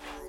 Yes.